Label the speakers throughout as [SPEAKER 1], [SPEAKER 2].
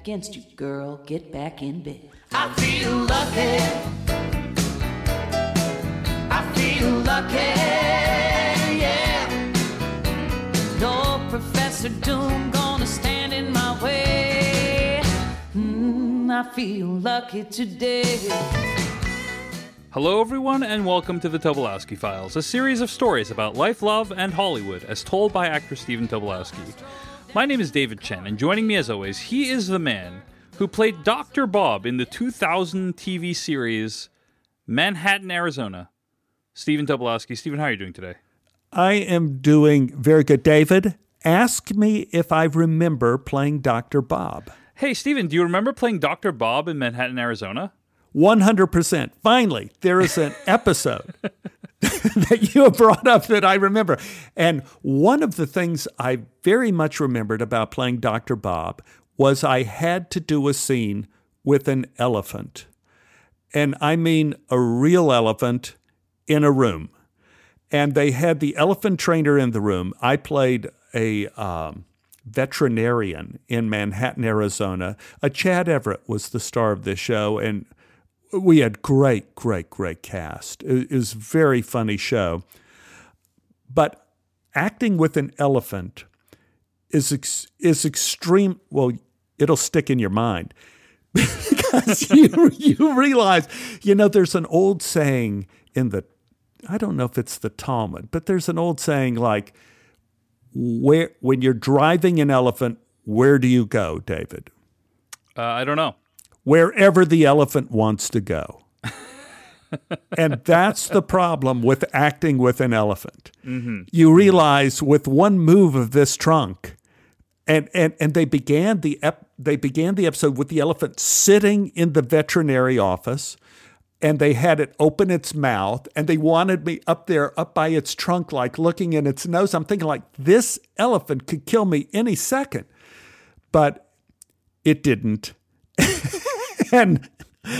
[SPEAKER 1] against you, girl. Get back in bed. I feel lucky. I feel lucky. Yeah. No Professor Doom gonna stand in my way. Mm, I feel lucky today.
[SPEAKER 2] Hello, everyone, and welcome to the Tobolowsky Files, a series of stories about life, love, and Hollywood, as told by actor Stephen Tobolowsky. My name is David Chen, and joining me, as always, he is the man who played Dr. Bob in the 2000 TV series Manhattan, Arizona. Stephen Tobolowsky. Stephen, how are you doing today?
[SPEAKER 3] I am doing very good. David, ask me if I remember playing Dr. Bob.
[SPEAKER 2] Hey, Stephen, do you remember playing Dr. Bob in Manhattan, Arizona?
[SPEAKER 3] 100%. Finally, there is an episode that you have brought up that I remember. And one of the things I very much remembered about playing Dr. Bob was I had to do a scene with an elephant. And I mean a real elephant in a room. And they had the elephant trainer in the room. I played a um, veterinarian in Manhattan, Arizona. A Chad Everett was the star of this show, and we had great, great, great cast. It, was a very funny show. But acting with an elephant is ex- is extreme. Well, it'll stick in your mind because you you realize, you know, there's an old saying in the, I don't know if it's the Talmud, but there's an old saying like, where when you're driving an elephant, where do you go, David?
[SPEAKER 2] Uh, I don't know.
[SPEAKER 3] Wherever the elephant wants to go. and that's the problem with acting with an elephant. Mm-hmm. You realize with one move of this trunk, and and and they began the ep- they began the episode with the elephant sitting in the veterinary office and they had it open its mouth and they wanted me up there up by its trunk like looking in its nose i'm thinking like this elephant could kill me any second but it didn't and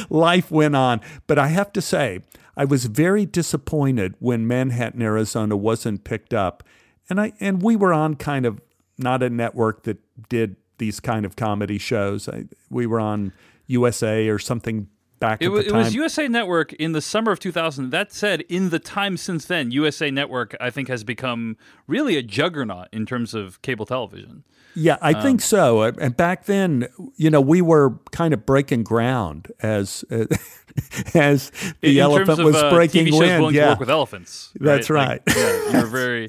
[SPEAKER 3] life went on but i have to say i was very disappointed when manhattan arizona wasn't picked up and i and we were on kind of not a network that did these kind of comedy shows I, we were on usa or something back
[SPEAKER 2] It,
[SPEAKER 3] at
[SPEAKER 2] wa-
[SPEAKER 3] the
[SPEAKER 2] it was USA Network in the summer of 2000. That said, in the time since then, USA Network, I think, has become really a juggernaut in terms of cable television.
[SPEAKER 3] Yeah, I
[SPEAKER 2] Um,
[SPEAKER 3] think so. Uh, And back then, you know, we were kind of breaking ground as uh, as the elephant
[SPEAKER 2] of,
[SPEAKER 3] was
[SPEAKER 2] uh,
[SPEAKER 3] breaking
[SPEAKER 2] TV shows
[SPEAKER 3] wind.
[SPEAKER 2] willing
[SPEAKER 3] yeah,
[SPEAKER 2] to work with elephants.
[SPEAKER 3] That's
[SPEAKER 2] Like,
[SPEAKER 3] right.
[SPEAKER 2] yeah, you were very,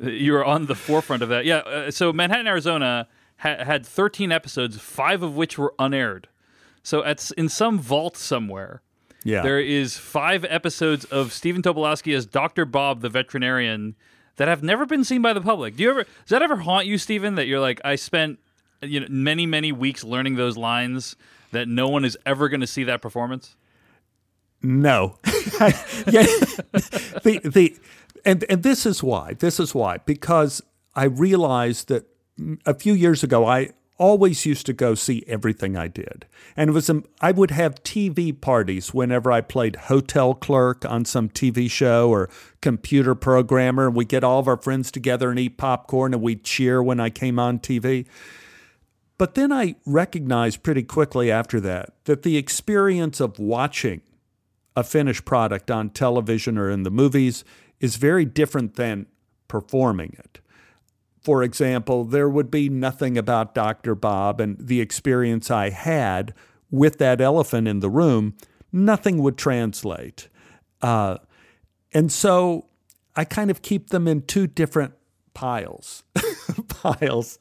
[SPEAKER 2] you were on the forefront of that. Yeah. Uh, so Manhattan, Arizona ha- had 13 episodes, five of which were unaired. So at in some vault somewhere,
[SPEAKER 3] yeah.
[SPEAKER 2] there is five episodes of Stephen Tobolowsky as Dr. Bob, the veterinarian, that have never been seen by the public. Do you ever? Does that ever haunt you, Stephen? That you're like, I spent you know many many weeks learning those lines that no one is ever going to see that performance.
[SPEAKER 3] No. yeah. the the and and this is why. This is why because I realized that a few years ago I always used to go see everything I did. And it was um, I would have TV parties whenever I played hotel clerk on some TV show or computer programmer and we get all of our friends together and eat popcorn and we'd cheer when I came on TV. But then I recognized pretty quickly after that that the experience of watching a finished product on television or in the movies is very different than performing it. For example, there would be nothing about Dr. Bob and the experience I had with that elephant in the room, nothing would translate. Uh, and so I kind of keep them in two different piles. piles.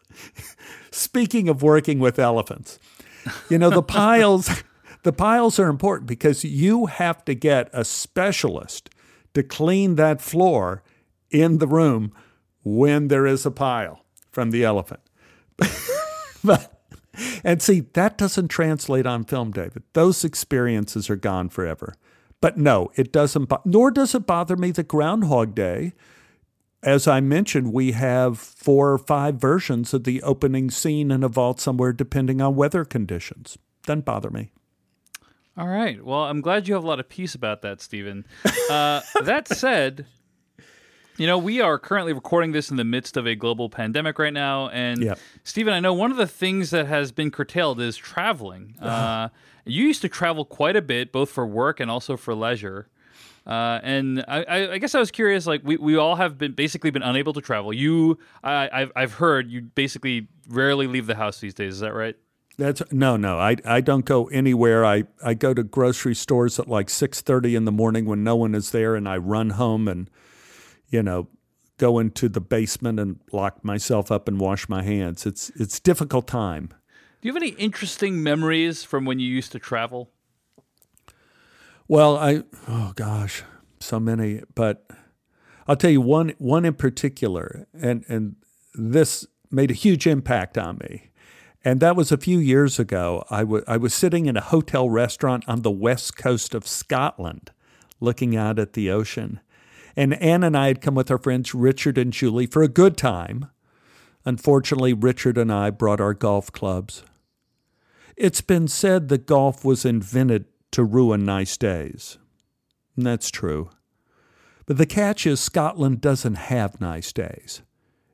[SPEAKER 3] Speaking of working with elephants, you know, the piles. The piles are important because you have to get a specialist to clean that floor in the room when there is a pile from the elephant. but and see that doesn't translate on film, David. Those experiences are gone forever. But no, it doesn't. Nor does it bother me that Groundhog Day. As I mentioned, we have four or five versions of the opening scene in a vault somewhere, depending on weather conditions. Doesn't bother me.
[SPEAKER 2] All right. Well, I'm glad you have a lot of peace about that, Stephen. Uh, that said, You know, we are currently recording this in the midst of a global pandemic right now. And
[SPEAKER 3] Yep.
[SPEAKER 2] Stephen, I know one of the things that has been curtailed is traveling. Uh, you used to travel quite a bit, both for work and also for leisure. Uh, and I, I, guess I was curious. Like we, we all have been basically been unable to travel. You, I, I've, I've heard you basically rarely leave the house these days. Is that right?
[SPEAKER 3] That's no, no. I I don't go anywhere. I, I go to grocery stores at like six thirty in the morning when no one is there, and I run home and you know go into the basement and lock myself up and wash my hands. It's it's difficult time.
[SPEAKER 2] Do you have any interesting memories from when you used to travel?
[SPEAKER 3] Well, I oh gosh, so many, but I'll tell you one one in particular, and and this made a huge impact on me. And that was a few years ago. I wa- I was sitting in a hotel restaurant on the west coast of Scotland, looking out at the ocean. And Ann and I had come with our friends Richard and Julie for a good time. Unfortunately, Richard and I brought our golf clubs. It's been said that golf was invented to ruin nice days. And that's true. But the catch is Scotland doesn't have nice days.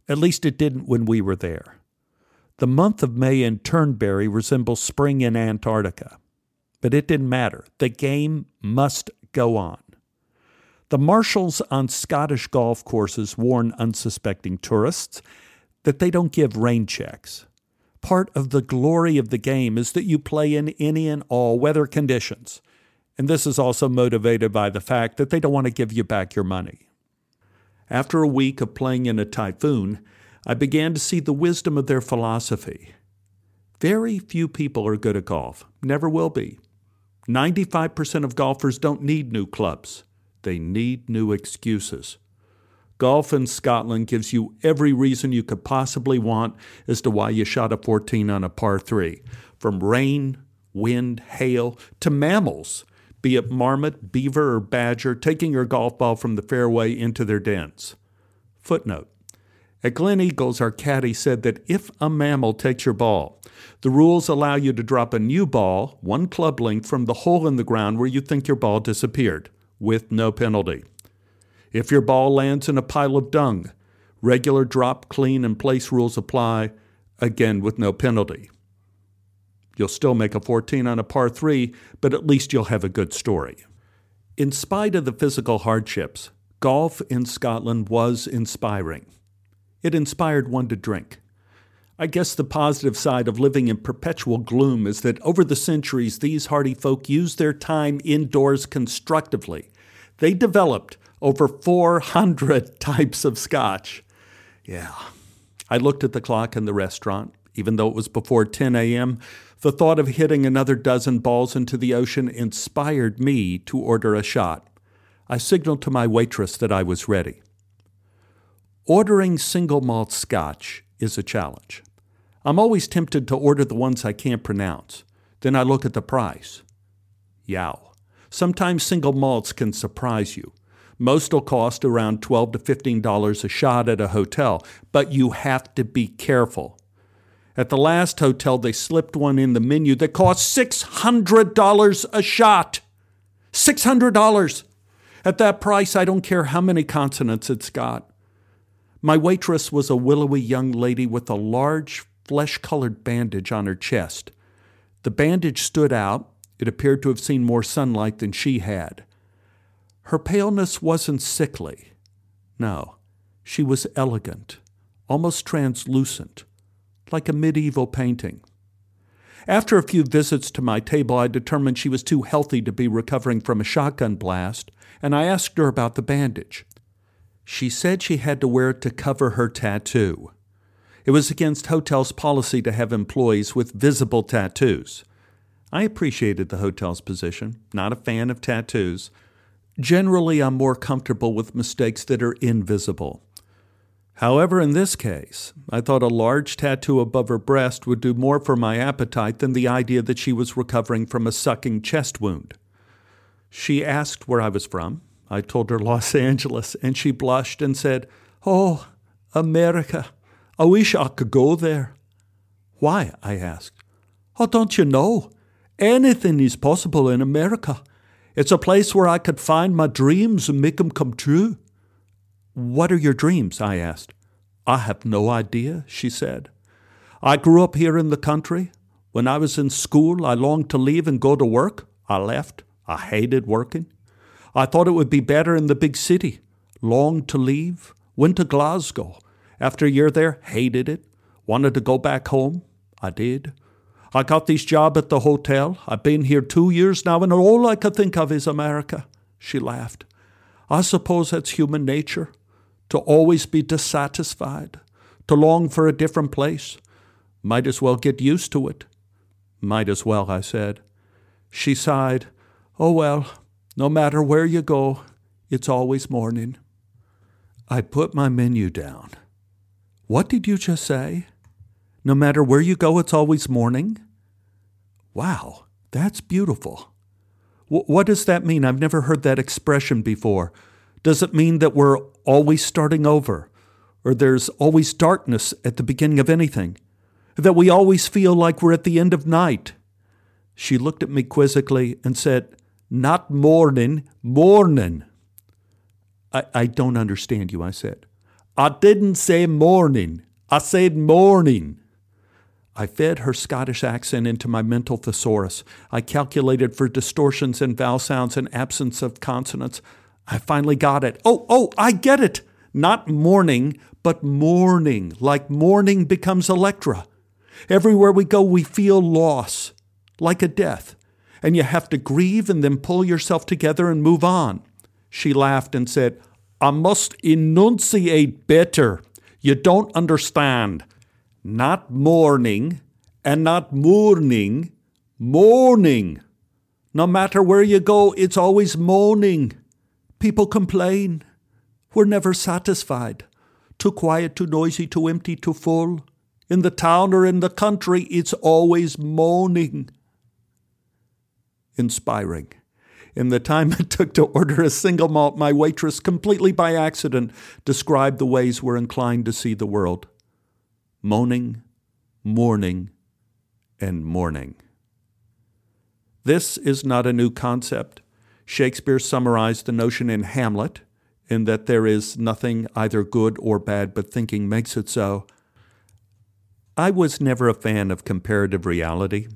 [SPEAKER 3] At least it didn't when we were there. The month of May in Turnberry resembles spring in Antarctica. But it didn't matter. The game must go on. The marshals on Scottish golf courses warn unsuspecting tourists that they don't give rain checks. Part of the glory of the game is that you play in any and all weather conditions. And this is also motivated by the fact that they don't want to give you back your money. After a week of playing in a typhoon, I began to see the wisdom of their philosophy. Very few people are good at golf, never will be. 95% of golfers don't need new clubs, they need new excuses. Golf in Scotland gives you every reason you could possibly want as to why you shot a 14 on a par 3. From rain, wind, hail, to mammals, be it marmot, beaver, or badger, taking your golf ball from the fairway into their dens. Footnote At Gleneagles, our caddy said that if a mammal takes your ball, the rules allow you to drop a new ball, one club length, from the hole in the ground where you think your ball disappeared, with no penalty. If your ball lands in a pile of dung, regular drop, clean, and place rules apply, again with no penalty. You'll still make a 14 on a par 3, but at least you'll have a good story. In spite of the physical hardships, golf in Scotland was inspiring. It inspired one to drink. I guess the positive side of living in perpetual gloom is that over the centuries, these hardy folk used their time indoors constructively. They developed over 400 types of scotch. Yeah. I looked at the clock in the restaurant. Even though it was before 10 a.m., the thought of hitting another dozen balls into the ocean inspired me to order a shot. I signaled to my waitress that I was ready. Ordering single malt scotch is a challenge. I'm always tempted to order the ones I can't pronounce. Then I look at the price. Yow. Sometimes single malts can surprise you. Most will cost around 12 to $15 a shot at a hotel, but you have to be careful. At the last hotel, they slipped one in the menu that cost $600 a shot. $600! At that price, I don't care how many consonants it's got. My waitress was a willowy young lady with a large, flesh colored bandage on her chest. The bandage stood out. It appeared to have seen more sunlight than she had. Her paleness wasn't sickly. No, she was elegant, almost translucent, like a medieval painting. After a few visits to my table, I determined she was too healthy to be recovering from a shotgun blast, and I asked her about the bandage. She said she had to wear it to cover her tattoo. It was against hotel's policy to have employees with visible tattoos. I appreciated the hotel's position, not a fan of tattoos. Generally, I'm more comfortable with mistakes that are invisible. However, in this case, I thought a large tattoo above her breast would do more for my appetite than the idea that she was recovering from a sucking chest wound. She asked where I was from. I told her Los Angeles, and she blushed and said, Oh, America. I wish I could go there. Why? I asked. Oh, don't you know? Anything is possible in America. It's a place where I could find my dreams and make them come true. What are your dreams? I asked. I have no idea, she said. I grew up here in the country. When I was in school, I longed to leave and go to work. I left. I hated working. I thought it would be better in the big city. Longed to leave. Went to Glasgow. After a year there, hated it. Wanted to go back home. I did. I got this job at the hotel. I've been here two years now, and all I could think of is America. She laughed. I suppose that's human nature to always be dissatisfied, to long for a different place. Might as well get used to it. Might as well, I said. She sighed. Oh, well, no matter where you go, it's always morning. I put my menu down. What did you just say? No matter where you go, it's always morning? Wow, that's beautiful. W- what does that mean? I've never heard that expression before. Does it mean that we're always starting over? Or there's always darkness at the beginning of anything? That we always feel like we're at the end of night? She looked at me quizzically and said, Not morning, morning. I, I don't understand you, I said. I didn't say morning. I said morning. I fed her Scottish accent into my mental thesaurus. I calculated for distortions in vowel sounds and absence of consonants. I finally got it. Oh, oh, I get it. Not morning, but mourning, like mourning becomes Electra. Everywhere we go, we feel loss, like a death, and you have to grieve and then pull yourself together and move on. She laughed and said, I must enunciate better. You don't understand not morning and not mourning, mourning. No matter where you go, it's always moaning. People complain. We're never satisfied. Too quiet, too noisy, too empty, too full. In the town or in the country, it's always moaning. Inspiring. In the time it took to order a single malt, my waitress, completely by accident, described the ways we're inclined to see the world moaning, mourning, and mourning. This is not a new concept. Shakespeare summarized the notion in Hamlet, in that there is nothing either good or bad, but thinking makes it so. I was never a fan of comparative reality.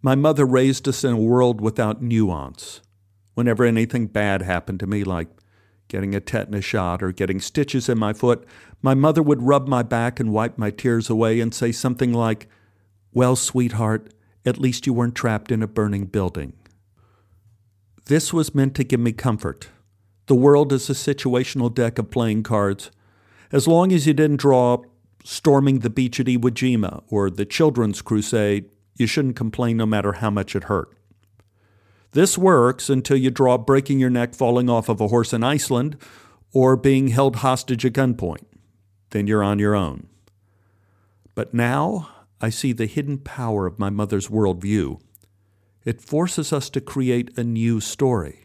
[SPEAKER 3] My mother raised us in a world without nuance. Whenever anything bad happened to me, like getting a tetanus shot or getting stitches in my foot, my mother would rub my back and wipe my tears away and say something like, Well, sweetheart, at least you weren't trapped in a burning building. This was meant to give me comfort. The world is a situational deck of playing cards. As long as you didn't draw storming the beach at Iwo Jima or the Children's Crusade, you shouldn't complain no matter how much it hurt. This works until you draw breaking your neck falling off of a horse in Iceland or being held hostage at gunpoint. Then you're on your own. But now I see the hidden power of my mother's worldview. It forces us to create a new story.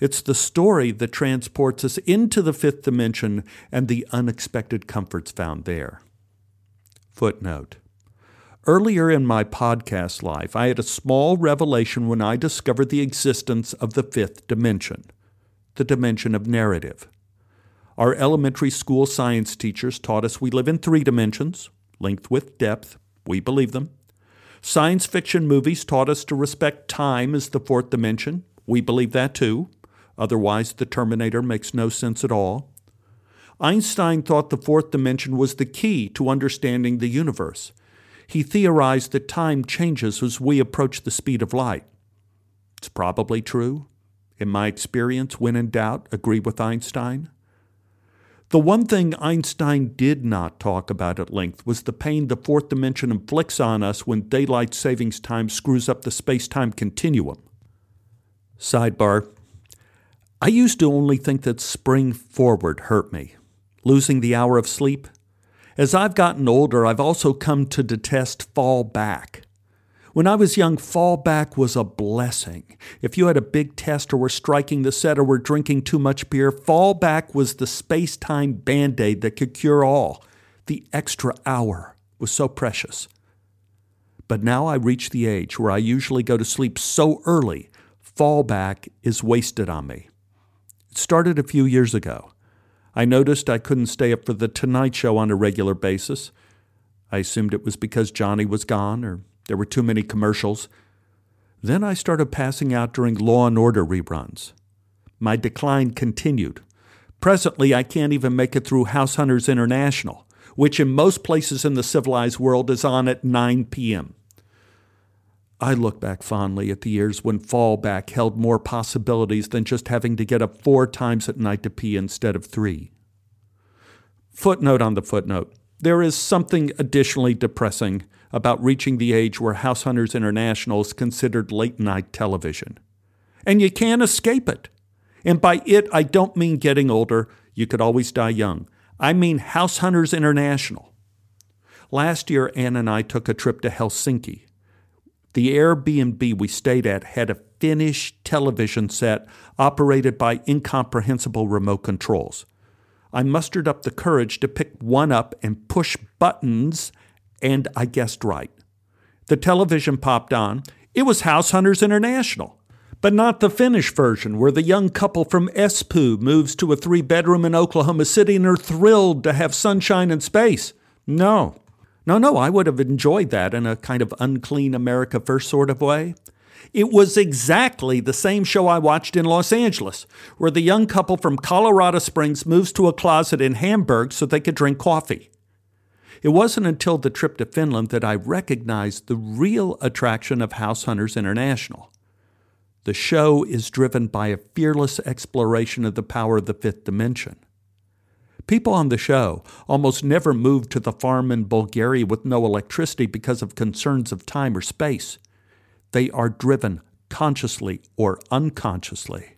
[SPEAKER 3] It's the story that transports us into the fifth dimension and the unexpected comforts found there. Footnote Earlier in my podcast life, I had a small revelation when I discovered the existence of the fifth dimension, the dimension of narrative. Our elementary school science teachers taught us we live in three dimensions length, width, depth. We believe them. Science fiction movies taught us to respect time as the fourth dimension. We believe that too. Otherwise, the Terminator makes no sense at all. Einstein thought the fourth dimension was the key to understanding the universe. He theorized that time changes as we approach the speed of light. It's probably true. In my experience, when in doubt, agree with Einstein. The one thing Einstein did not talk about at length was the pain the fourth dimension inflicts on us when daylight savings time screws up the space time continuum. Sidebar I used to only think that spring forward hurt me. Losing the hour of sleep, as I've gotten older, I've also come to detest fall back. When I was young, fall back was a blessing. If you had a big test or were striking the set or were drinking too much beer, fall back was the space time band aid that could cure all. The extra hour was so precious. But now I reach the age where I usually go to sleep so early, fall back is wasted on me. It started a few years ago. I noticed I couldn't stay up for The Tonight Show on a regular basis. I assumed it was because Johnny was gone or there were too many commercials. Then I started passing out during Law and Order reruns. My decline continued. Presently, I can't even make it through House Hunters International, which in most places in the civilized world is on at 9 p.m. I look back fondly at the years when fallback held more possibilities than just having to get up four times at night to pee instead of three. Footnote on the footnote there is something additionally depressing about reaching the age where House Hunters International is considered late night television. And you can't escape it. And by it, I don't mean getting older, you could always die young. I mean House Hunters International. Last year, Ann and I took a trip to Helsinki. The Airbnb we stayed at had a Finnish television set operated by incomprehensible remote controls. I mustered up the courage to pick one up and push buttons, and I guessed right. The television popped on. It was House Hunters International, but not the Finnish version where the young couple from Espoo moves to a three bedroom in Oklahoma City and are thrilled to have sunshine and space. No, no, no, I would have enjoyed that in a kind of unclean America First sort of way. It was exactly the same show I watched in Los Angeles, where the young couple from Colorado Springs moves to a closet in Hamburg so they could drink coffee. It wasn't until the trip to Finland that I recognized the real attraction of House Hunters International. The show is driven by a fearless exploration of the power of the fifth dimension. People on the show almost never moved to the farm in Bulgaria with no electricity because of concerns of time or space. They are driven consciously or unconsciously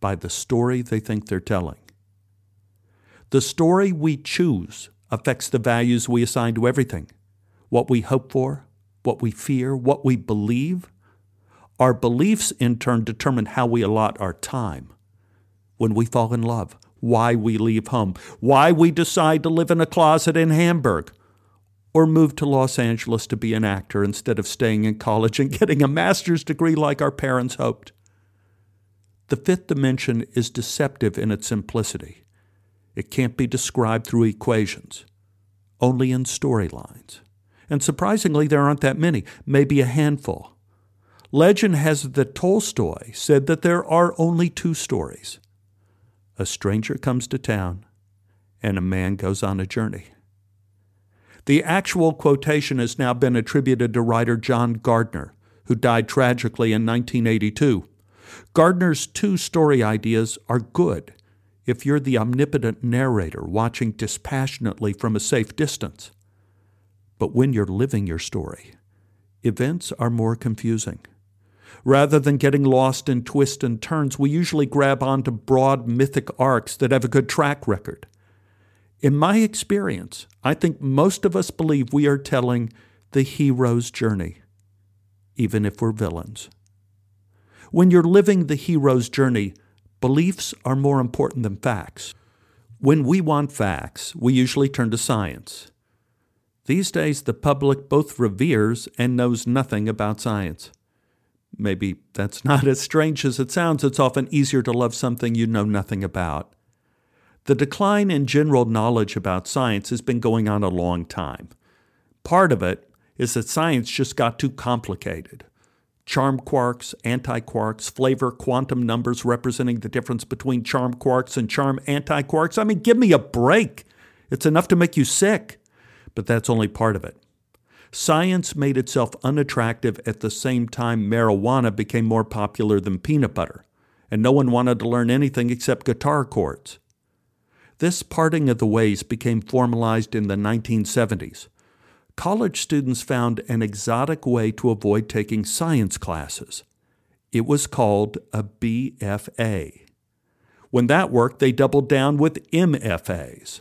[SPEAKER 3] by the story they think they're telling. The story we choose affects the values we assign to everything what we hope for, what we fear, what we believe. Our beliefs, in turn, determine how we allot our time. When we fall in love, why we leave home, why we decide to live in a closet in Hamburg, or move to Los Angeles to be an actor instead of staying in college and getting a master's degree like our parents hoped. The fifth dimension is deceptive in its simplicity. It can't be described through equations, only in storylines. And surprisingly, there aren't that many, maybe a handful. Legend has it that Tolstoy said that there are only two stories a stranger comes to town, and a man goes on a journey. The actual quotation has now been attributed to writer John Gardner, who died tragically in 1982. Gardner's two story ideas are good if you're the omnipotent narrator watching dispassionately from a safe distance. But when you're living your story, events are more confusing. Rather than getting lost in twists and turns, we usually grab onto broad mythic arcs that have a good track record. In my experience, I think most of us believe we are telling the hero's journey, even if we're villains. When you're living the hero's journey, beliefs are more important than facts. When we want facts, we usually turn to science. These days, the public both reveres and knows nothing about science. Maybe that's not as strange as it sounds. It's often easier to love something you know nothing about. The decline in general knowledge about science has been going on a long time. Part of it is that science just got too complicated. Charm quarks, antiquarks, flavor quantum numbers representing the difference between charm quarks and charm antiquarks. I mean, give me a break. It's enough to make you sick. But that's only part of it. Science made itself unattractive at the same time marijuana became more popular than peanut butter, and no one wanted to learn anything except guitar chords. This parting of the ways became formalized in the 1970s. College students found an exotic way to avoid taking science classes. It was called a BFA. When that worked, they doubled down with MFAs.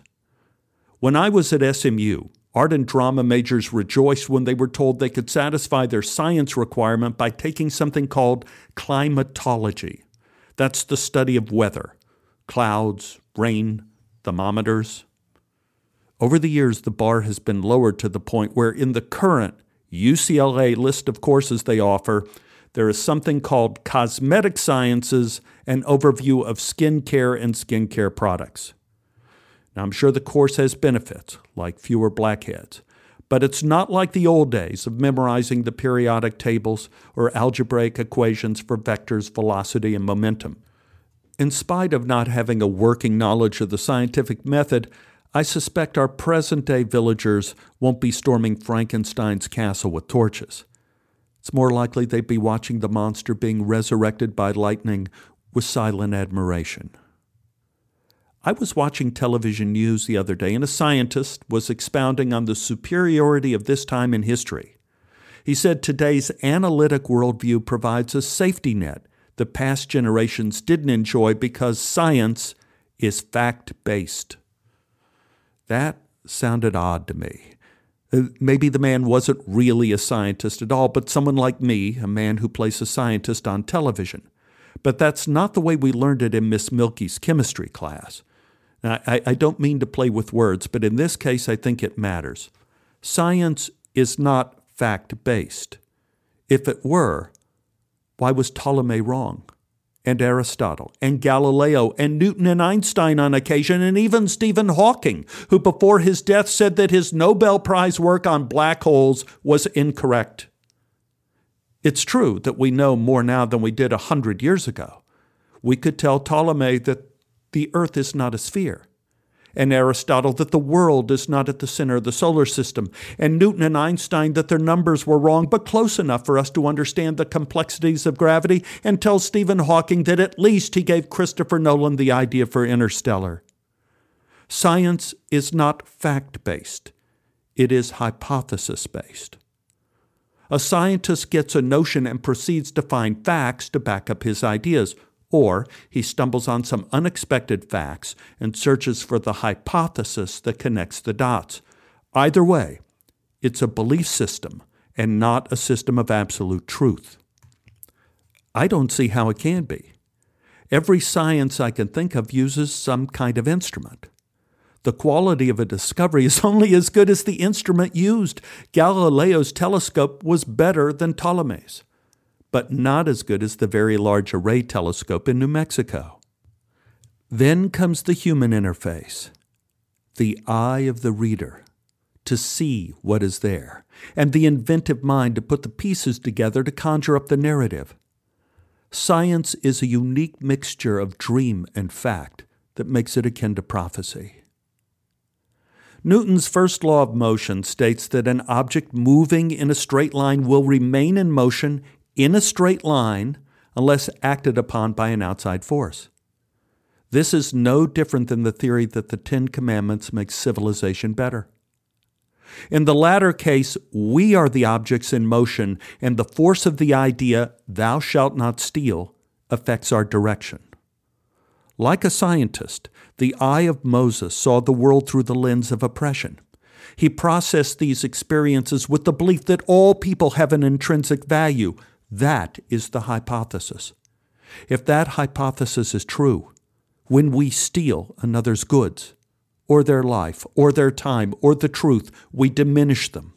[SPEAKER 3] When I was at SMU, Art and drama majors rejoiced when they were told they could satisfy their science requirement by taking something called climatology. That's the study of weather clouds, rain, thermometers. Over the years, the bar has been lowered to the point where, in the current UCLA list of courses they offer, there is something called Cosmetic Sciences, an overview of skincare and skincare products. Now, I'm sure the course has benefits, like fewer blackheads, but it's not like the old days of memorizing the periodic tables or algebraic equations for vectors, velocity, and momentum. In spite of not having a working knowledge of the scientific method, I suspect our present day villagers won't be storming Frankenstein's castle with torches. It's more likely they'd be watching the monster being resurrected by lightning with silent admiration. I was watching television news the other day, and a scientist was expounding on the superiority of this time in history. He said today's analytic worldview provides a safety net that past generations didn't enjoy because science is fact based. That sounded odd to me. Uh, maybe the man wasn't really a scientist at all, but someone like me, a man who plays a scientist on television. But that's not the way we learned it in Miss Milky's chemistry class. I, I don't mean to play with words, but in this case, I think it matters. Science is not fact based. If it were, why was Ptolemy wrong? And Aristotle, and Galileo, and Newton and Einstein on occasion, and even Stephen Hawking, who before his death said that his Nobel Prize work on black holes was incorrect. It's true that we know more now than we did a hundred years ago. We could tell Ptolemy that the earth is not a sphere, and Aristotle that the world is not at the center of the solar system, and Newton and Einstein that their numbers were wrong, but close enough for us to understand the complexities of gravity, and tell Stephen Hawking that at least he gave Christopher Nolan the idea for Interstellar. Science is not fact based, it is hypothesis based. A scientist gets a notion and proceeds to find facts to back up his ideas or he stumbles on some unexpected facts and searches for the hypothesis that connects the dots. Either way, it's a belief system and not a system of absolute truth. I don't see how it can be. Every science I can think of uses some kind of instrument. The quality of a discovery is only as good as the instrument used. Galileo's telescope was better than Ptolemy's but not as good as the Very Large Array Telescope in New Mexico. Then comes the human interface, the eye of the reader, to see what is there, and the inventive mind to put the pieces together to conjure up the narrative. Science is a unique mixture of dream and fact that makes it akin to prophecy. Newton's first law of motion states that an object moving in a straight line will remain in motion in a straight line unless acted upon by an outside force. This is no different than the theory that the Ten Commandments make civilization better. In the latter case, we are the objects in motion, and the force of the idea, thou shalt not steal, affects our direction. Like a scientist, the eye of Moses saw the world through the lens of oppression. He processed these experiences with the belief that all people have an intrinsic value, that is the hypothesis. If that hypothesis is true, when we steal another's goods, or their life, or their time, or the truth, we diminish them.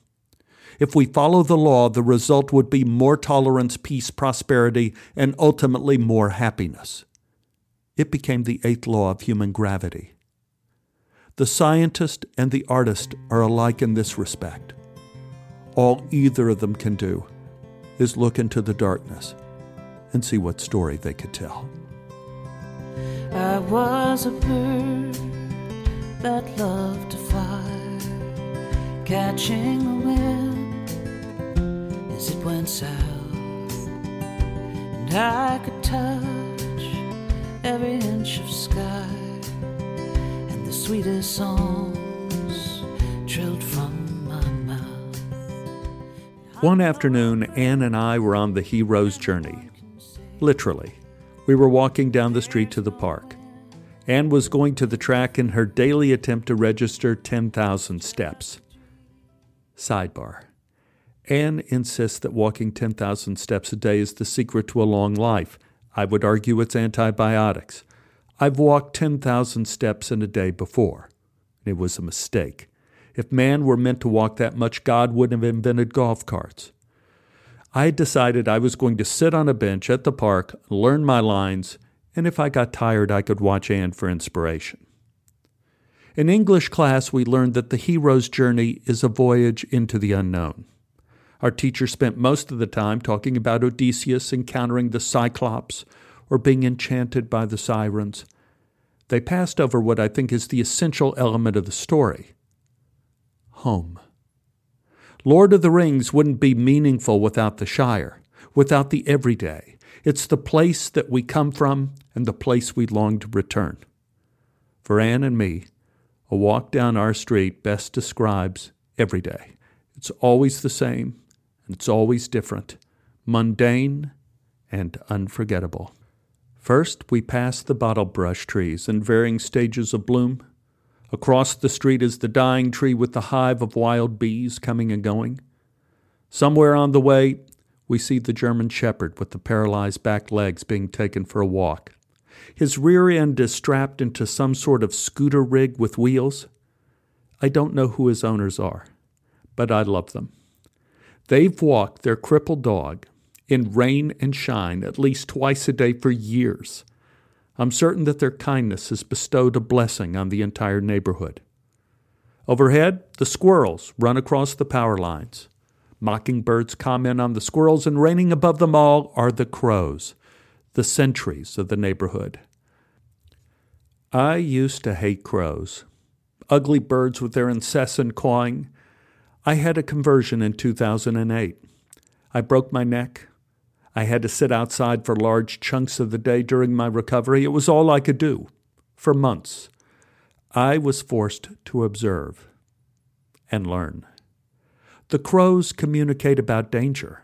[SPEAKER 3] If we follow the law, the result would be more tolerance, peace, prosperity, and ultimately more happiness. It became the eighth law of human gravity. The scientist and the artist are alike in this respect. All either of them can do is look into the darkness and see what story they could tell.
[SPEAKER 1] I was a bird that loved to fly, catching the wind as it went south, and I could touch every inch of sky, and the sweetest songs trilled from
[SPEAKER 3] one afternoon, Ann and I were on the hero's journey. Literally. We were walking down the street to the park. Ann was going to the track in her daily attempt to register 10,000 steps. Sidebar. Ann insists that walking 10,000 steps a day is the secret to a long life. I would argue it's antibiotics. I've walked 10,000 steps in a day before. It was a mistake. If man were meant to walk that much, God wouldn't have invented golf carts. I decided I was going to sit on a bench at the park, learn my lines, and if I got tired, I could watch Ann for inspiration. In English class, we learned that the hero's journey is a voyage into the unknown. Our teacher spent most of the time talking about Odysseus encountering the Cyclops or being enchanted by the sirens. They passed over what I think is the essential element of the story home. Lord of the Rings wouldn't be meaningful without the Shire, without the everyday. It's the place that we come from and the place we long to return. For Ann and me, a walk down our street best describes every day. It's always the same, and it's always different, mundane and unforgettable. First, we pass the bottle brush trees in varying stages of bloom. Across the street is the dying tree with the hive of wild bees coming and going. Somewhere on the way, we see the German shepherd with the paralyzed back legs being taken for a walk. His rear end is strapped into some sort of scooter rig with wheels. I don't know who his owners are, but I love them. They've walked their crippled dog in rain and shine at least twice a day for years. I'm certain that their kindness has bestowed a blessing on the entire neighborhood. Overhead, the squirrels run across the power lines. Mockingbirds comment on the squirrels, and reigning above them all are the crows, the sentries of the neighborhood. I used to hate crows, ugly birds with their incessant cawing. I had a conversion in 2008. I broke my neck. I had to sit outside for large chunks of the day during my recovery. It was all I could do for months. I was forced to observe and learn. The crows communicate about danger.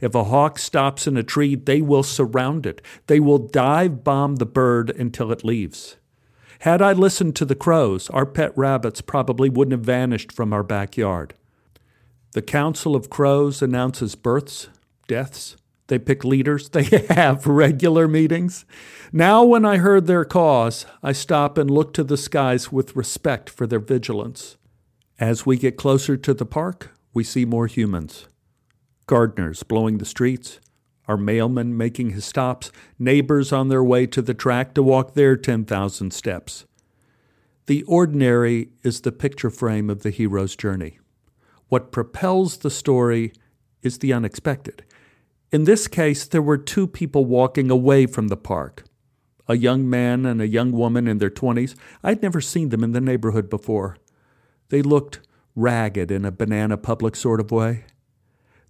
[SPEAKER 3] If a hawk stops in a tree, they will surround it. They will dive bomb the bird until it leaves. Had I listened to the crows, our pet rabbits probably wouldn't have vanished from our backyard. The Council of Crows announces births, deaths. They pick leaders. They have regular meetings. Now, when I heard their caws, I stop and look to the skies with respect for their vigilance. As we get closer to the park, we see more humans gardeners blowing the streets, our mailman making his stops, neighbors on their way to the track to walk their 10,000 steps. The ordinary is the picture frame of the hero's journey. What propels the story is the unexpected. In this case, there were two people walking away from the park a young man and a young woman in their 20s. I'd never seen them in the neighborhood before. They looked ragged in a Banana Republic sort of way.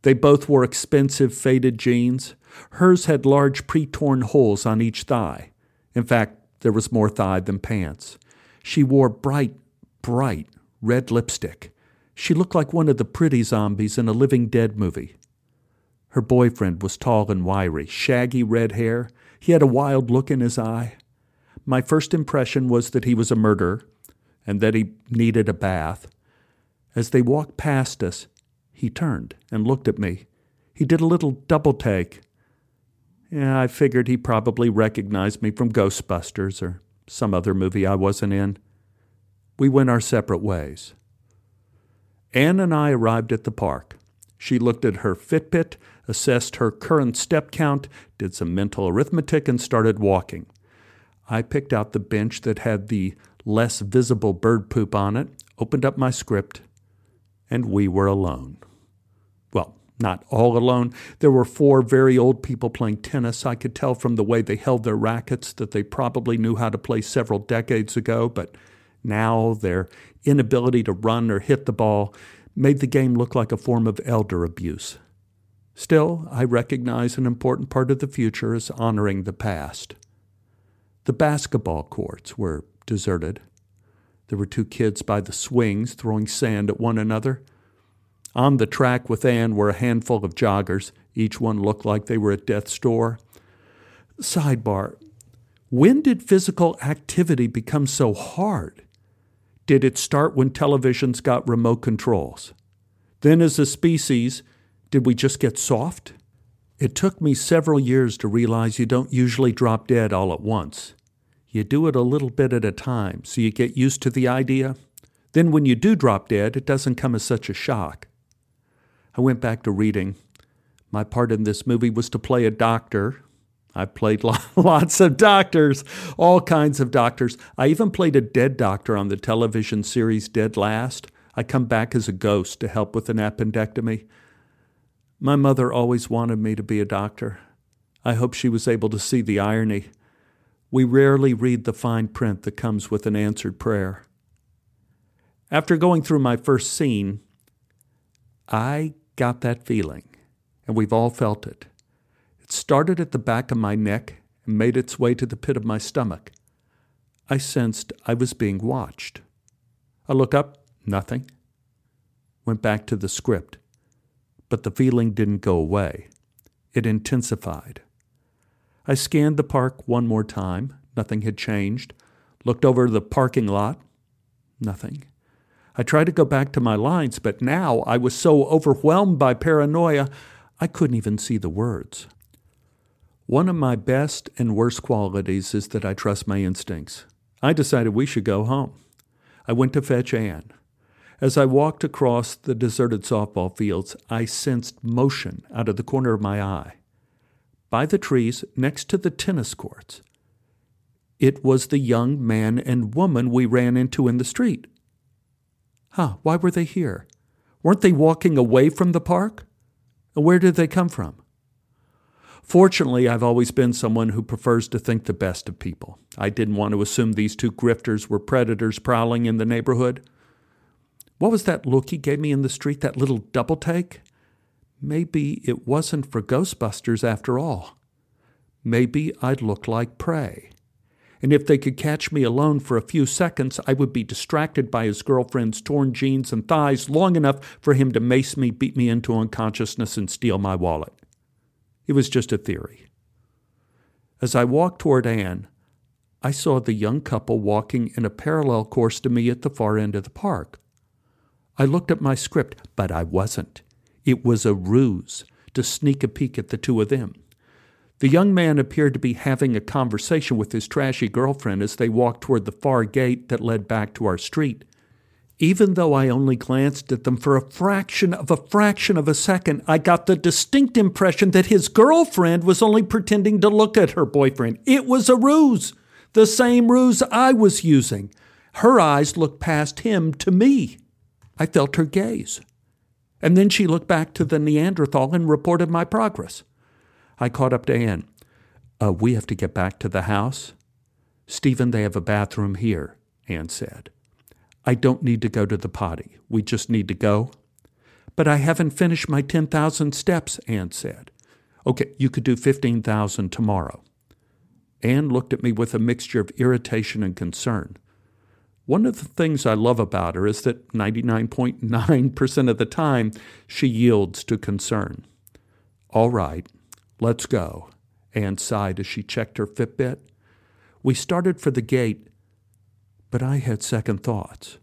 [SPEAKER 3] They both wore expensive faded jeans. Hers had large pre torn holes on each thigh. In fact, there was more thigh than pants. She wore bright, bright red lipstick. She looked like one of the pretty zombies in a Living Dead movie. Her boyfriend was tall and wiry, shaggy red hair. He had a wild look in his eye. My first impression was that he was a murderer and that he needed a bath. As they walked past us, he turned and looked at me. He did a little double take. Yeah, I figured he probably recognized me from Ghostbusters or some other movie I wasn't in. We went our separate ways. Ann and I arrived at the park. She looked at her Fitbit, assessed her current step count, did some mental arithmetic, and started walking. I picked out the bench that had the less visible bird poop on it, opened up my script, and we were alone Well, not all alone. There were four very old people playing tennis. I could tell from the way they held their rackets that they probably knew how to play several decades ago, but now their inability to run or hit the ball made the game look like a form of elder abuse. Still, I recognize an important part of the future is honoring the past. The basketball courts were deserted. There were two kids by the swings throwing sand at one another. On the track with Ann were a handful of joggers. Each one looked like they were at death's door. Sidebar When did physical activity become so hard? Did it start when televisions got remote controls? Then, as a species, did we just get soft? It took me several years to realize you don't usually drop dead all at once. You do it a little bit at a time so you get used to the idea. Then, when you do drop dead, it doesn't come as such a shock. I went back to reading. My part in this movie was to play a doctor, I've played lots of doctors, all kinds of doctors. I even played a dead doctor on the television series Dead Last. I come back as a ghost to help with an appendectomy. My mother always wanted me to be a doctor. I hope she was able to see the irony. We rarely read the fine print that comes with an answered prayer. After going through my first scene, I got that feeling, and we've all felt it. It started at the back of my neck and made its way to the pit of my stomach. I sensed I was being watched. I look up, nothing. Went back to the script. But the feeling didn't go away. It intensified. I scanned the park one more time. Nothing had changed. Looked over the parking lot. Nothing. I tried to go back to my lines, but now I was so overwhelmed by paranoia I couldn't even see the words. One of my best and worst qualities is that I trust my instincts. I decided we should go home. I went to fetch Ann. As I walked across the deserted softball fields, I sensed motion out of the corner of my eye. By the trees next to the tennis courts, it was the young man and woman we ran into in the street. Huh, why were they here? Weren't they walking away from the park? Where did they come from? Fortunately, I've always been someone who prefers to think the best of people. I didn't want to assume these two grifters were predators prowling in the neighborhood. What was that look he gave me in the street, that little double take? Maybe it wasn't for Ghostbusters after all. Maybe I'd look like prey. And if they could catch me alone for a few seconds, I would be distracted by his girlfriend's torn jeans and thighs long enough for him to mace me, beat me into unconsciousness, and steal my wallet. It was just a theory. As I walked toward Ann, I saw the young couple walking in a parallel course to me at the far end of the park. I looked at my script, but I wasn't. It was a ruse to sneak a peek at the two of them. The young man appeared to be having a conversation with his trashy girlfriend as they walked toward the far gate that led back to our street. Even though I only glanced at them for a fraction of a fraction of a second, I got the distinct impression that his girlfriend was only pretending to look at her boyfriend. It was a ruse, the same ruse I was using. Her eyes looked past him to me. I felt her gaze. And then she looked back to the Neanderthal and reported my progress. I caught up to Ann. Uh, we have to get back to the house. Stephen, they have a bathroom here, Ann said. I don't need to go to the potty. We just need to go. But I haven't finished my 10,000 steps, Ann said. Okay, you could do 15,000 tomorrow. Ann looked at me with a mixture of irritation and concern. One of the things I love about her is that 99.9% of the time she yields to concern. All right, let's go, Ann sighed as she checked her Fitbit. We started for the gate but I had second thoughts.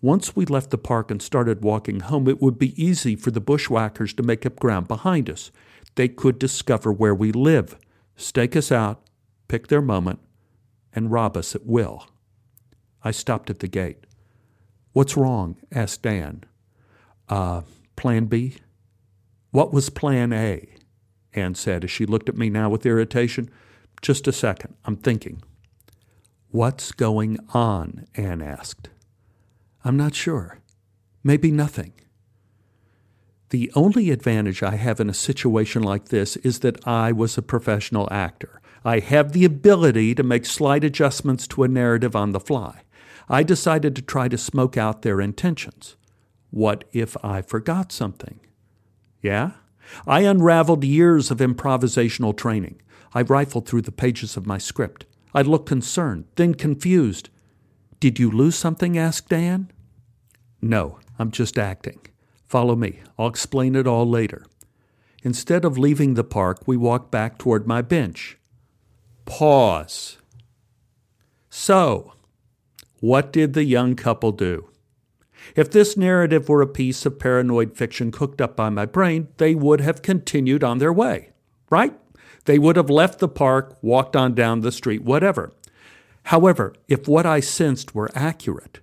[SPEAKER 3] Once we left the park and started walking home, it would be easy for the bushwhackers to make up ground behind us. They could discover where we live, stake us out, pick their moment, and rob us at will. I stopped at the gate. What's wrong? asked Ann. Uh, plan B? What was plan A? Ann said as she looked at me now with irritation. Just a second, I'm thinking. What's going on? Ann asked. I'm not sure. Maybe nothing. The only advantage I have in a situation like this is that I was a professional actor. I have the ability to make slight adjustments to a narrative on the fly. I decided to try to smoke out their intentions. What if I forgot something? Yeah? I unraveled years of improvisational training. I rifled through the pages of my script. I looked concerned, then confused. Did you lose something? asked Ann. No, I'm just acting. Follow me. I'll explain it all later. Instead of leaving the park, we walked back toward my bench. Pause. So, what did the young couple do? If this narrative were a piece of paranoid fiction cooked up by my brain, they would have continued on their way, right? They would have left the park, walked on down the street, whatever. However, if what I sensed were accurate,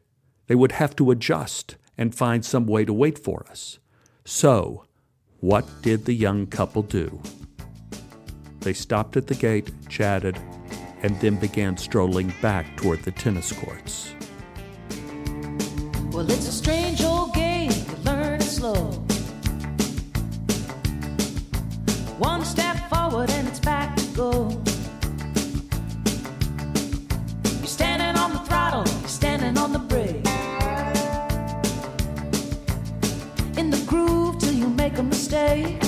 [SPEAKER 3] they would have to adjust and find some way to wait for us. So, what did the young couple do? They stopped at the gate, chatted, and then began strolling back toward the tennis courts.
[SPEAKER 1] Well, it's a strange old game, you learn it slow. One step forward and it's back to go. You're standing on the throttle, you're standing on the brake. In the groove till you make a mistake.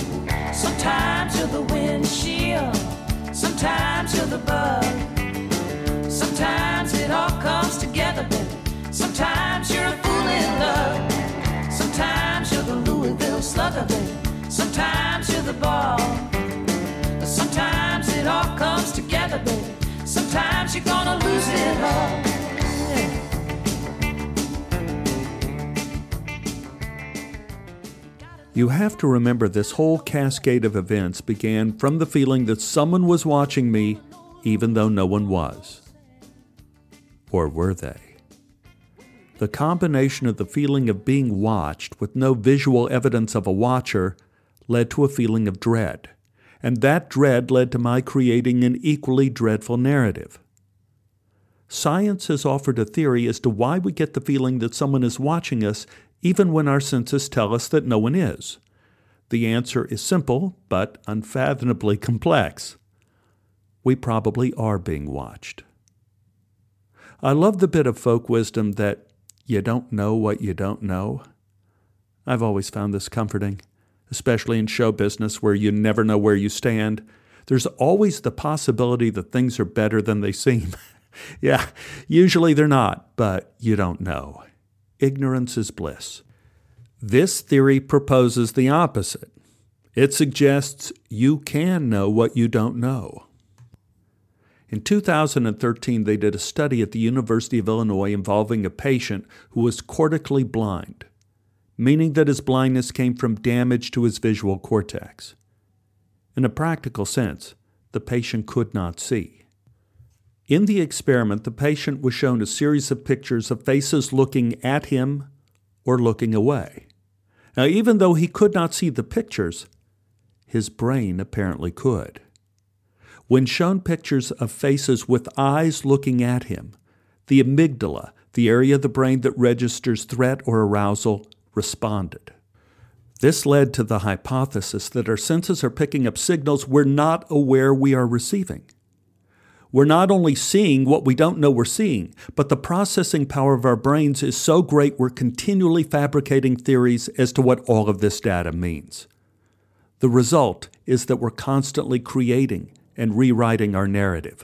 [SPEAKER 1] Sometimes you're the windshield, sometimes you're the bug. Sometimes it all comes together, baby. Sometimes you're a fool in love. Sometimes you're the Louisville slugger, baby. Sometimes you're the ball. Sometimes it all comes together, baby. Sometimes you're gonna lose it all.
[SPEAKER 3] You have to remember this whole cascade of events began from the feeling that someone was watching me, even though no one was. Or were they? The combination of the feeling of being watched with no visual evidence of a watcher led to a feeling of dread, and that dread led to my creating an equally dreadful narrative. Science has offered a theory as to why we get the feeling that someone is watching us even when our senses tell us that no one is. The answer is simple, but unfathomably complex. We probably are being watched. I love the bit of folk wisdom that you don't know what you don't know. I've always found this comforting, especially in show business where you never know where you stand. There's always the possibility that things are better than they seem. yeah, usually they're not, but you don't know. Ignorance is bliss. This theory proposes the opposite. It suggests you can know what you don't know. In 2013, they did a study at the University of Illinois involving a patient who was cortically blind, meaning that his blindness came from damage to his visual cortex. In a practical sense, the patient could not see. In the experiment, the patient was shown a series of pictures of faces looking at him or looking away. Now, even though he could not see the pictures, his brain apparently could. When shown pictures of faces with eyes looking at him, the amygdala, the area of the brain that registers threat or arousal, responded. This led to the hypothesis that our senses are picking up signals we're not aware we are receiving. We're not only seeing what we don't know we're seeing, but the processing power of our brains is so great we're continually fabricating theories as to what all of this data means. The result is that we're constantly creating and rewriting our narrative.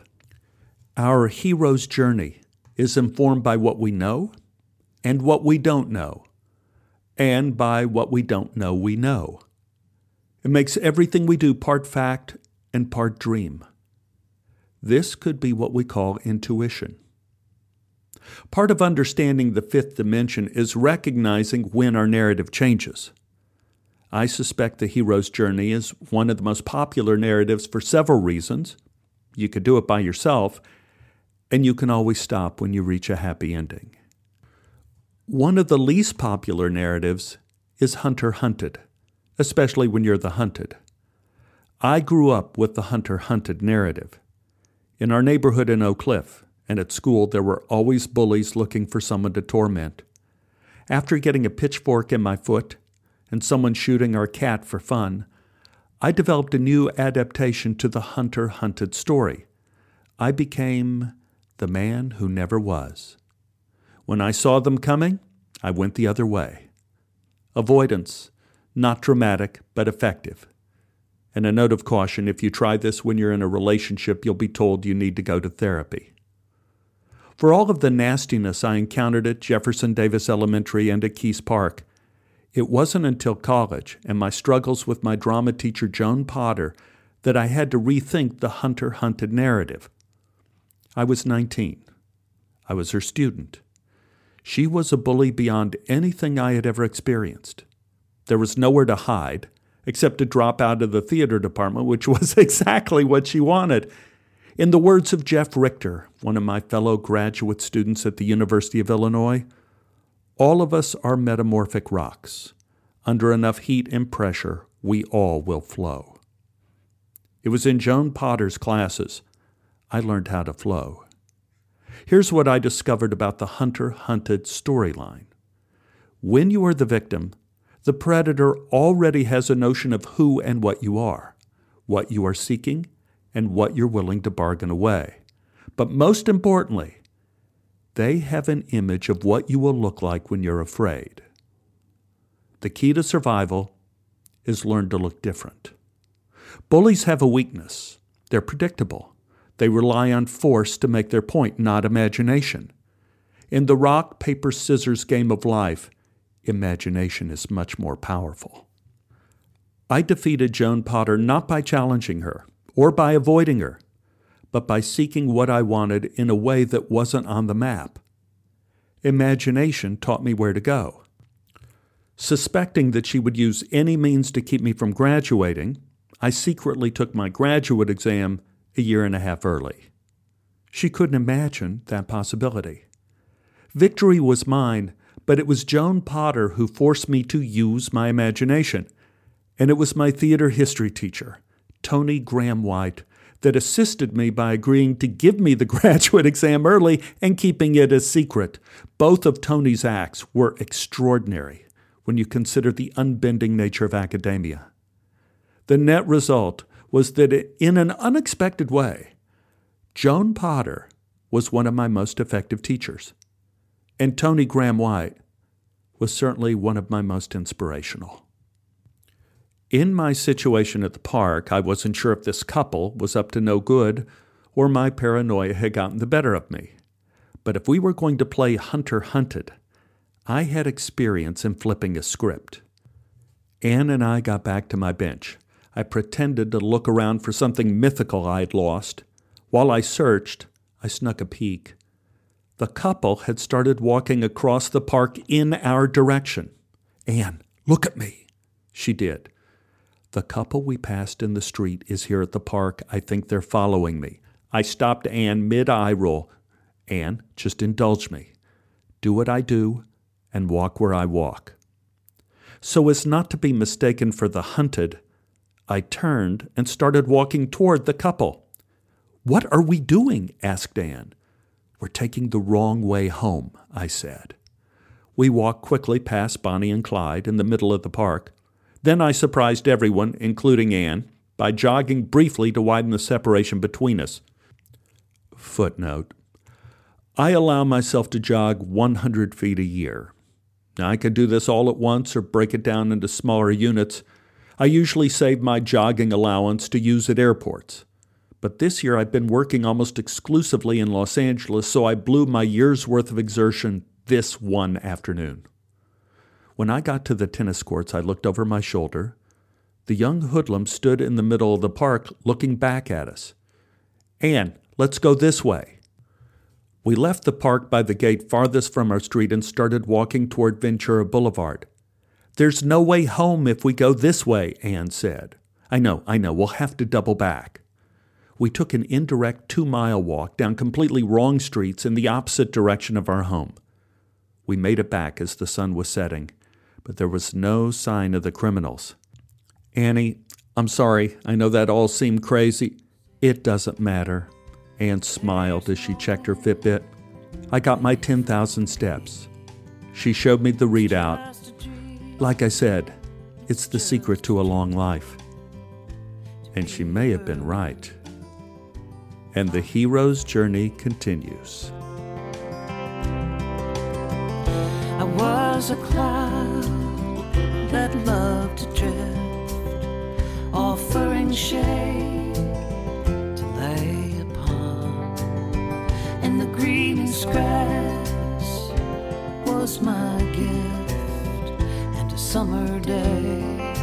[SPEAKER 3] Our hero's journey is informed by what we know and what we don't know, and by what we don't know we know. It makes everything we do part fact and part dream. This could be what we call intuition. Part of understanding the fifth dimension is recognizing when our narrative changes. I suspect the hero's journey is one of the most popular narratives for several reasons. You could do it by yourself, and you can always stop when you reach a happy ending. One of the least popular narratives is hunter hunted, especially when you're the hunted. I grew up with the hunter hunted narrative. In our neighborhood in Oak Cliff and at school, there were always bullies looking for someone to torment. After getting a pitchfork in my foot and someone shooting our cat for fun, I developed a new adaptation to the hunter hunted story. I became the man who never was. When I saw them coming, I went the other way. Avoidance, not dramatic, but effective. And a note of caution if you try this when you're in a relationship, you'll be told you need to go to therapy. For all of the nastiness I encountered at Jefferson Davis Elementary and at Kiest Park, it wasn't until college and my struggles with my drama teacher, Joan Potter, that I had to rethink the hunter hunted narrative. I was 19. I was her student. She was a bully beyond anything I had ever experienced. There was nowhere to hide, except to drop out of the theater department, which was exactly what she wanted. In the words of Jeff Richter, one of my fellow graduate students at the University of Illinois, all of us are metamorphic rocks. Under enough heat and pressure, we all will flow. It was in Joan Potter's classes. I learned how to flow. Here's what I discovered about the hunter hunted storyline. When you are the victim, the predator already has a notion of who and what you are, what you are seeking, and what you're willing to bargain away. But most importantly, they have an image of what you will look like when you're afraid. The key to survival is learn to look different. Bullies have a weakness. They're predictable. They rely on force to make their point, not imagination. In the rock, paper, scissors game of life, imagination is much more powerful. I defeated Joan Potter not by challenging her or by avoiding her, but by seeking what I wanted in a way that wasn't on the map. Imagination taught me where to go. Suspecting that she would use any means to keep me from graduating, I secretly took my graduate exam a year and a half early. She couldn't imagine that possibility. Victory was mine, but it was Joan Potter who forced me to use my imagination. And it was my theater history teacher, Tony Graham White, that assisted me by agreeing to give me the graduate exam early and keeping it a secret. Both of Tony's acts were extraordinary when you consider the unbending nature of academia. The net result was that in an unexpected way, Joan Potter was one of my most effective teachers, and Tony Graham White was certainly one of my most inspirational. In my situation at the park, I wasn't sure if this couple was up to no good or my paranoia had gotten the better of me. But if we were going to play Hunter Hunted, I had experience in flipping a script. Ann and I got back to my bench. I pretended to look around for something mythical I had lost. While I searched, I snuck a peek. The couple had started walking across the park in our direction. Ann, look at me. She did. The couple we passed in the street is here at the park. I think they're following me. I stopped Ann mid eye roll. Ann, just indulge me. Do what I do and walk where I walk. So as not to be mistaken for the hunted, I turned and started walking toward the couple. What are we doing? asked Ann. We're taking the wrong way home, I said. We walked quickly past Bonnie and Clyde in the middle of the park. Then I surprised everyone, including Ann, by jogging briefly to widen the separation between us. Footnote I allow myself to jog 100 feet a year. Now, I can do this all at once or break it down into smaller units I usually save my jogging allowance to use at airports. But this year I've been working almost exclusively in Los Angeles, so I blew my year's worth of exertion this one afternoon. When I got to the tennis courts, I looked over my shoulder. The young hoodlum stood in the middle of the park looking back at us. Ann, let's go this way. We left the park by the gate farthest from our street and started walking toward Ventura Boulevard. There's no way home if we go this way, Ann said. I know, I know, we'll have to double back. We took an indirect two mile walk down completely wrong streets in the opposite direction of our home. We made it back as the sun was setting, but there was no sign of the criminals. Annie, I'm sorry, I know that all seemed crazy. It doesn't matter. Ann smiled as she checked her Fitbit. I got my 10,000 steps. She showed me the readout like I said, it's the secret to a long life. And she may have been right. And the hero's journey continues.
[SPEAKER 1] I was a cloud that loved to drift, offering shade to lay upon, and the green grass was my gift and a summer day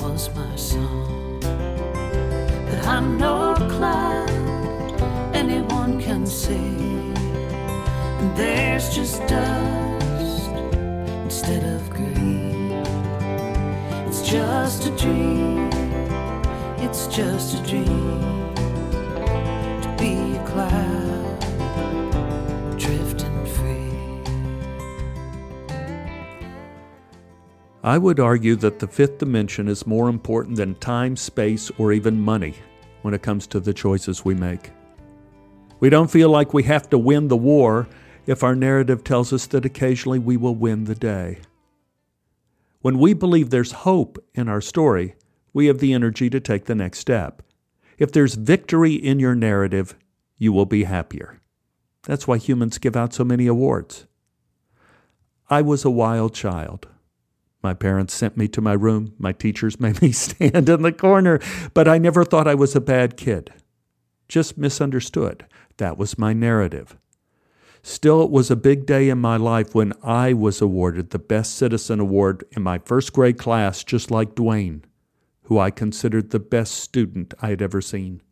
[SPEAKER 1] was my song. I'm no cloud anyone can see. And there's just dust instead of green. It's just a dream. It's just a dream to be a cloud. Drifting free.
[SPEAKER 3] I would argue that the fifth dimension is more important than time, space, or even money when it comes to the choices we make. We don't feel like we have to win the war if our narrative tells us that occasionally we will win the day. When we believe there's hope in our story, we have the energy to take the next step. If there's victory in your narrative, you will be happier. That's why humans give out so many awards. I was a wild child. My parents sent me to my room. My teachers made me stand in the corner, but I never thought I was a bad kid. Just misunderstood. That was my narrative. Still, it was a big day in my life when I was awarded the Best Citizen Award in my first grade class, just like Dwayne, who I considered the best student I had ever seen.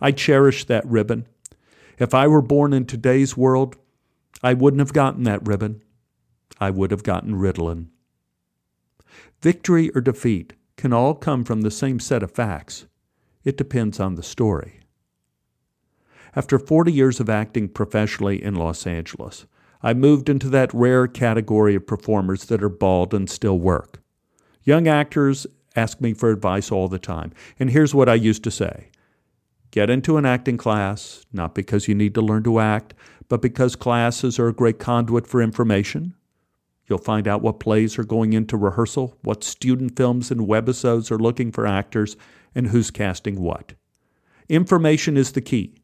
[SPEAKER 3] I cherish that ribbon. If I were born in today's world, I wouldn't have gotten that ribbon. I would have gotten Ritalin. Victory or defeat can all come from the same set of facts. It depends on the story. After 40 years of acting professionally in Los Angeles, I moved into that rare category of performers that are bald and still work. Young actors ask me for advice all the time, and here's what I used to say Get into an acting class, not because you need to learn to act, but because classes are a great conduit for information. You'll find out what plays are going into rehearsal, what student films and webisodes are looking for actors, and who's casting what. Information is the key.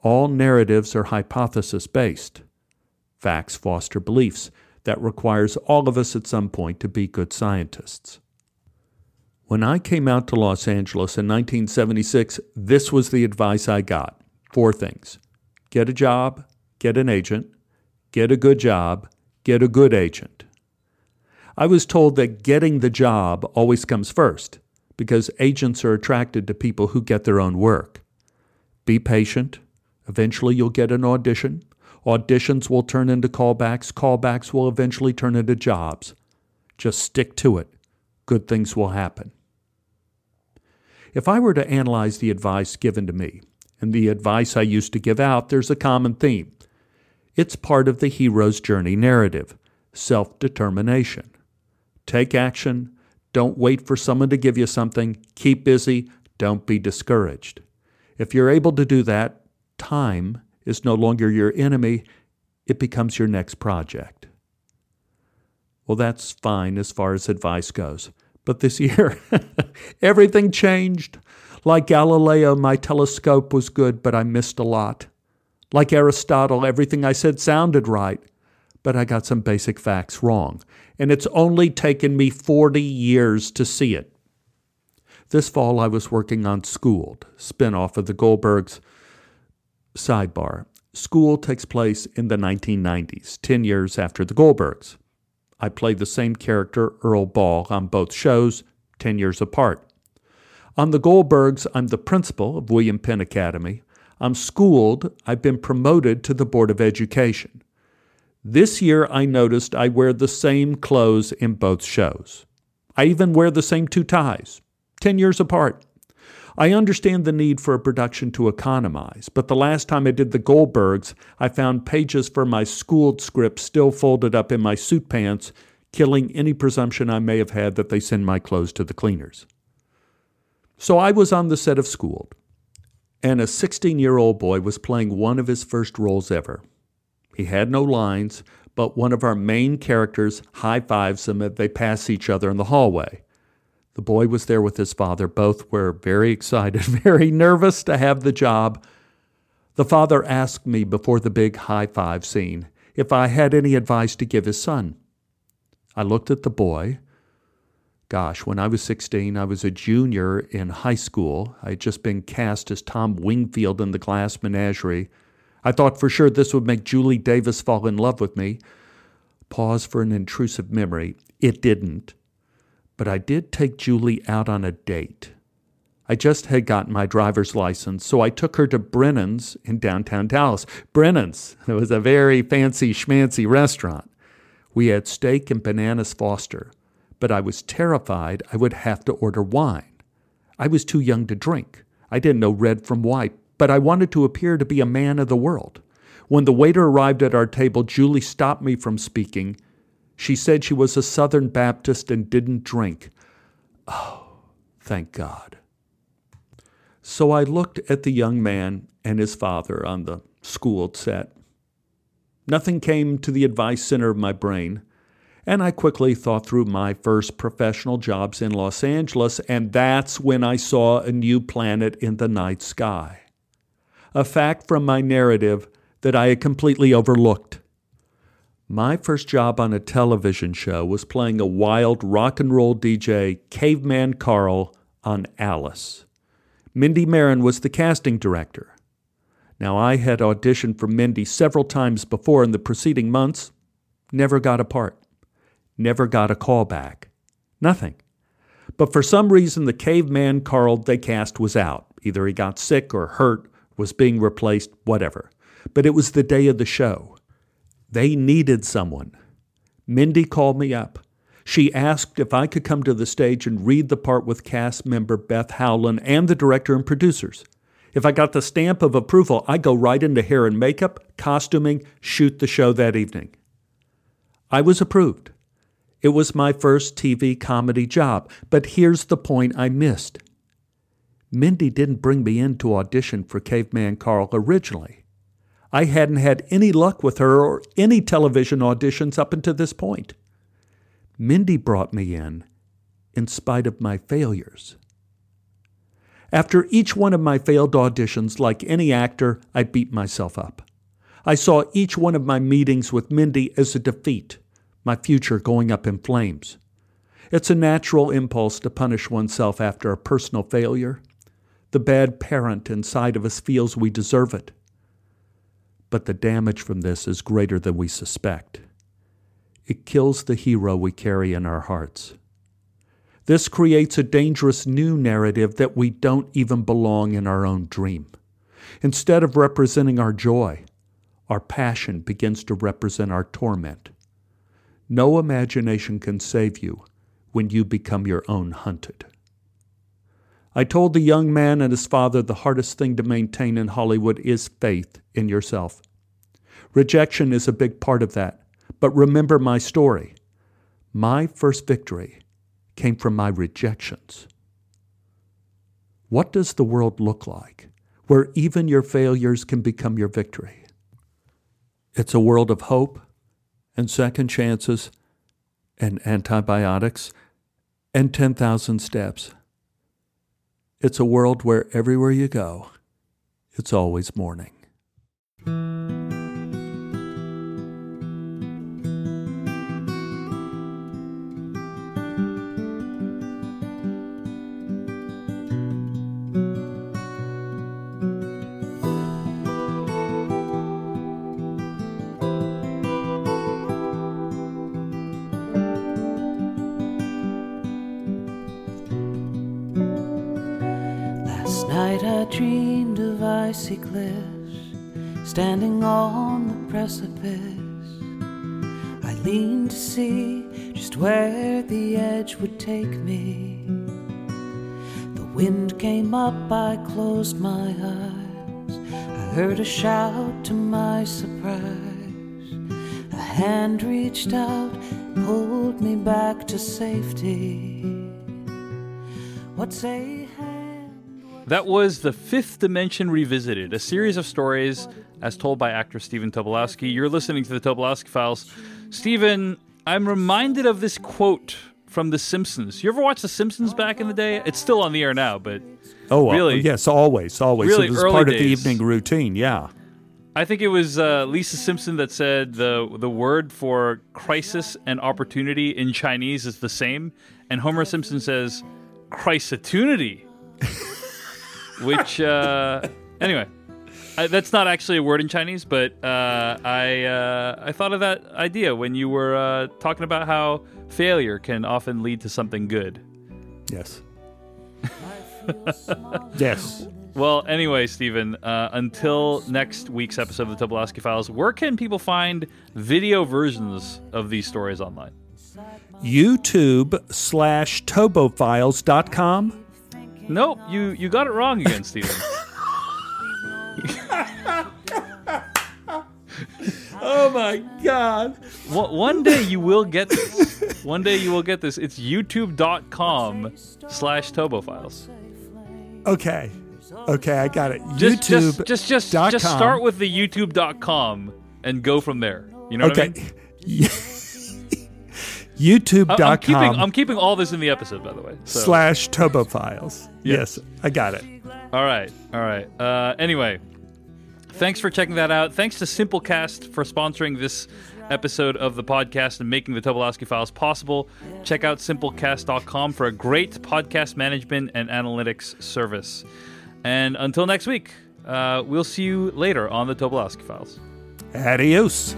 [SPEAKER 3] All narratives are hypothesis based. Facts foster beliefs. That requires all of us at some point to be good scientists. When I came out to Los Angeles in 1976, this was the advice I got four things get a job, get an agent, get a good job, get a good agent. I was told that getting the job always comes first because agents are attracted to people who get their own work. Be patient, Eventually, you'll get an audition. Auditions will turn into callbacks. Callbacks will eventually turn into jobs. Just stick to it. Good things will happen. If I were to analyze the advice given to me and the advice I used to give out, there's a common theme. It's part of the hero's journey narrative self determination. Take action. Don't wait for someone to give you something. Keep busy. Don't be discouraged. If you're able to do that, time is no longer your enemy, it becomes your next project. Well, that's fine as far as advice goes. But this year, everything changed. Like Galileo, my telescope was good, but I missed a lot. Like Aristotle, everything I said sounded right, but I got some basic facts wrong. And it's only taken me 40 years to see it. This fall, I was working on Schooled, spinoff of the Goldbergs, Sidebar School takes place in the 1990s, 10 years after the Goldbergs. I play the same character, Earl Ball, on both shows, 10 years apart. On the Goldbergs, I'm the principal of William Penn Academy. I'm schooled, I've been promoted to the Board of Education. This year, I noticed I wear the same clothes in both shows. I even wear the same two ties, 10 years apart. I understand the need for a production to economize, but the last time I did the Goldbergs, I found pages for my schooled script still folded up in my suit pants, killing any presumption I may have had that they send my clothes to the cleaners. So I was on the set of Schooled, and a 16 year old boy was playing one of his first roles ever. He had no lines, but one of our main characters high fives him as they pass each other in the hallway. The boy was there with his father. Both were very excited, very nervous to have the job. The father asked me before the big high five scene if I had any advice to give his son. I looked at the boy. Gosh, when I was 16, I was a junior in high school. I had just been cast as Tom Wingfield in The Glass Menagerie. I thought for sure this would make Julie Davis fall in love with me. Pause for an intrusive memory. It didn't but I did take Julie out on a date. I just had gotten my driver's license, so I took her to Brennan's in downtown Dallas. Brennan's, it was a very fancy schmancy restaurant. We had steak and bananas Foster, but I was terrified I would have to order wine. I was too young to drink. I didn't know red from white, but I wanted to appear to be a man of the world. When the waiter arrived at our table, Julie stopped me from speaking She said she was a Southern Baptist and didn't drink. Oh, thank God. So I looked at the young man and his father on the schooled set. Nothing came to the advice center of my brain, and I quickly thought through my first professional jobs in Los Angeles, and that's when I saw a new planet in the night sky. A fact from my narrative that I had completely overlooked. My first job on a television show was playing a wild rock and roll DJ, Caveman Carl, on Alice. Mindy Marin was the casting director. Now, I had auditioned for Mindy several times before in the preceding months, never got a part, never got a call back, nothing. But for some reason, the caveman Carl they cast was out. Either he got sick or hurt, was being replaced, whatever. But it was the day of the show. They needed someone. Mindy called me up. She asked if I could come to the stage and read the part with cast member Beth Howland and the director and producers. If I got the stamp of approval, I go right into hair and makeup, costuming, shoot the show that evening. I was approved. It was my first TV comedy job, but here's the point I missed. Mindy didn't bring me in to audition for Caveman Carl originally. I hadn't had any luck with her or any television auditions up until this point. Mindy brought me in in spite of my failures. After each one of my failed auditions, like any actor, I beat myself up. I saw each one of my meetings with Mindy as a defeat, my future going up in flames. It's a natural impulse to punish oneself after a personal failure. The bad parent inside of us feels we deserve it. But the damage from this is greater than we suspect. It kills the hero we carry in our hearts. This creates a dangerous new narrative that we don't even belong in our own dream. Instead of representing our joy, our passion begins to represent our torment. No imagination can save you when you become your own hunted. I told the young man and his father the hardest thing to maintain in Hollywood is faith in yourself. Rejection is a big part of that, but remember my story. My first victory came from my rejections. What does the world look like where even your failures can become your victory? It's a world of hope and second chances and antibiotics and 10,000 steps. It's a world where everywhere you go, it's always morning.
[SPEAKER 1] Take me. The wind came up, I closed my eyes. I heard a shout to my surprise. A hand reached out, pulled me back to safety. What's a
[SPEAKER 2] that was The Fifth Dimension Revisited, a series of stories as told by actor Stephen Tobolowsky. You're listening to the Tobolowsky Files. Stephen, I'm reminded of this quote from The Simpsons. You ever watch The Simpsons back in the day? It's still on the air now, but
[SPEAKER 3] oh,
[SPEAKER 2] really,
[SPEAKER 3] yes, always, always.
[SPEAKER 2] Really
[SPEAKER 3] it was part
[SPEAKER 2] days.
[SPEAKER 3] of the evening routine. Yeah.
[SPEAKER 2] I think it was uh, Lisa Simpson that said the the word for crisis and opportunity in Chinese is the same, and Homer Simpson says crisitunity. which uh, anyway I, that's not actually a word in chinese but uh, i uh, i thought of that idea when you were uh, talking about how failure can often lead to something good
[SPEAKER 3] Yes. yes.
[SPEAKER 2] well anyway stephen uh, until next week's episode of the tobolowsky files where can people find video versions of these stories online
[SPEAKER 3] YouTube slash tobofiles.com.
[SPEAKER 2] nope you you got it wrong again stephen
[SPEAKER 3] oh my god.
[SPEAKER 2] One, one day you will get this. One day you will get this. It's youtube.com slash Tobo Files.
[SPEAKER 3] Okay. Okay, I got it.
[SPEAKER 2] Just,
[SPEAKER 3] YouTube.
[SPEAKER 2] just, just, just,
[SPEAKER 3] dot
[SPEAKER 2] just
[SPEAKER 3] com.
[SPEAKER 2] start with the youtube.com and go from there. You know what I
[SPEAKER 3] Okay.
[SPEAKER 2] mean?
[SPEAKER 3] YouTube.com
[SPEAKER 2] I'm keeping, I'm keeping all this in the episode, by the way. So.
[SPEAKER 3] slash Tobo Files.
[SPEAKER 2] Yes.
[SPEAKER 3] Yes, I got it.
[SPEAKER 2] All right, all right. Uh, anyway, thanks for checking that out. Thanks to Simplecast for sponsoring this episode of the podcast and making the Tobolowsky Files possible. Check out simplecast.com for a great podcast management and analytics service. And until next week, uh, we'll see you later on the Tobolowsky Files.
[SPEAKER 3] Adios.